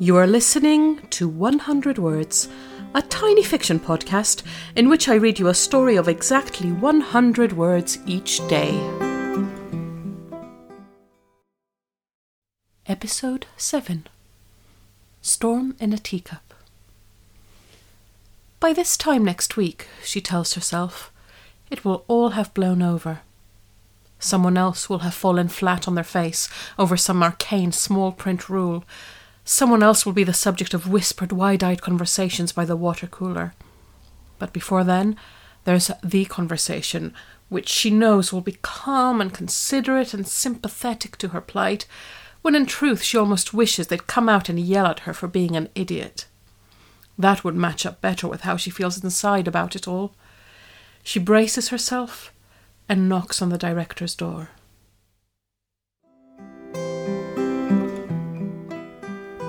You are listening to 100 Words, a tiny fiction podcast in which I read you a story of exactly 100 words each day. Episode 7 Storm in a Teacup. By this time next week, she tells herself, it will all have blown over. Someone else will have fallen flat on their face over some arcane small print rule Someone else will be the subject of whispered, wide eyed conversations by the water cooler. But before then, there's the conversation, which she knows will be calm and considerate and sympathetic to her plight, when in truth she almost wishes they'd come out and yell at her for being an idiot. That would match up better with how she feels inside about it all. She braces herself and knocks on the director's door.